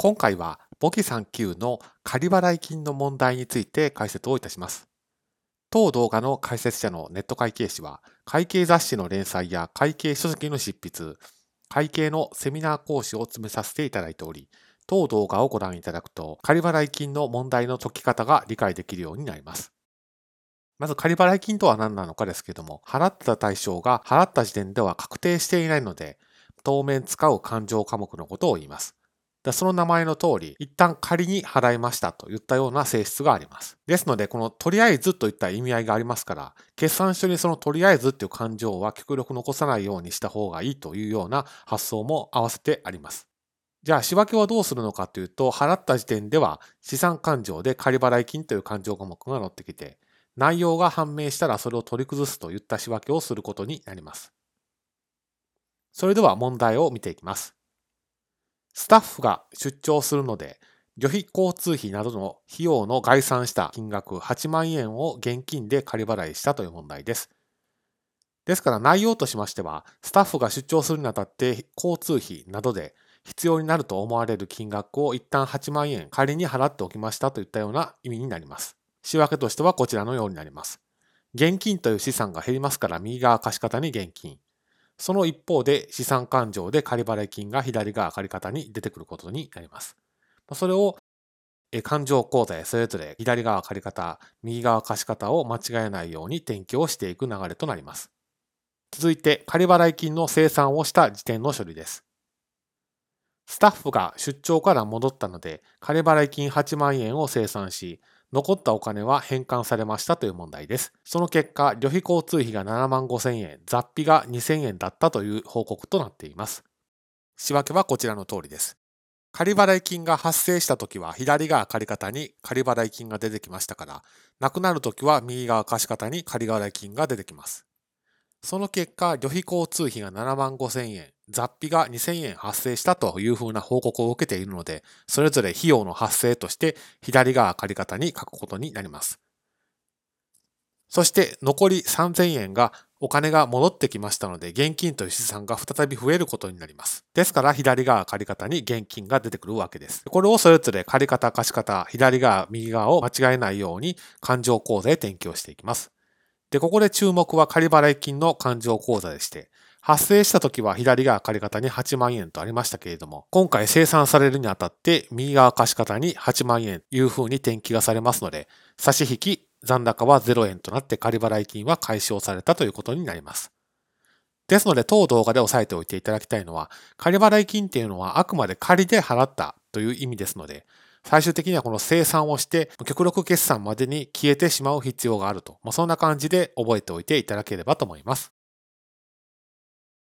今回は簿記3級の仮払い金の問題について解説をいたします。当動画の解説者のネット会計士は、会計雑誌の連載や会計書籍の執筆、会計のセミナー講師を詰めさせていただいており、当動画をご覧いただくと、仮払い金の問題の解き方が理解できるようになります。まず仮払い金とは何なのかですけども、払った対象が払った時点では確定していないので、当面使う勘定科目のことを言います。その名前の通り、一旦仮に払いましたといったような性質があります。ですので、このとりあえずといった意味合いがありますから、決算書にそのとりあえずっていう感情は極力残さないようにした方がいいというような発想も合わせてあります。じゃあ仕分けはどうするのかというと、払った時点では資産勘定で仮払い金という勘定科目が載ってきて、内容が判明したらそれを取り崩すといった仕分けをすることになります。それでは問題を見ていきます。スタッフが出張するので、旅費交通費などの費用の概算した金額8万円を現金で仮払いしたという問題です。ですから内容としましては、スタッフが出張するにあたって交通費などで必要になると思われる金額を一旦8万円仮に払っておきましたといったような意味になります。仕分けとしてはこちらのようになります。現金という資産が減りますから右側貸方に現金。その一方で資産勘定で仮払い金が左側借方に出てくることになります。それを勘定口座へそれぞれ左側借方、右側貸方を間違えないように転記をしていく流れとなります。続いて仮払い金の生産をした時点の処理です。スタッフが出張から戻ったので仮払い金8万円を生産し、残ったお金は返還されましたという問題です。その結果、旅費交通費が7万5千円、雑費が2千円だったという報告となっています。仕分けはこちらの通りです。仮払い金が発生した時は左側借方に仮払い金が出てきましたから、なくなる時は右側貸方に仮払い金が出てきます。その結果、旅費交通費が7万5千円、雑費が2000円発生したというふうな報告を受けているので、それぞれ費用の発生として左側借方に書くことになります。そして残り3000円がお金が戻ってきましたので、現金という資産が再び増えることになります。ですから、左側借方に現金が出てくるわけです。これをそれぞれ借方、貸方、左側、右側を間違えないように勘定口座へ転記をしていきます。で、ここで注目は仮払い金の勘定口座でして、発生した時は左側借方に8万円とありましたけれども、今回生産されるにあたって右側貸方に8万円という風に転記がされますので、差し引き残高は0円となって仮払い金は解消されたということになります。ですので、当動画で押さえておいていただきたいのは、仮払い金っていうのはあくまで仮で払ったという意味ですので、最終的にはこの生産をして、極力決算までに消えてしまう必要があると。まあ、そんな感じで覚えておいていただければと思います。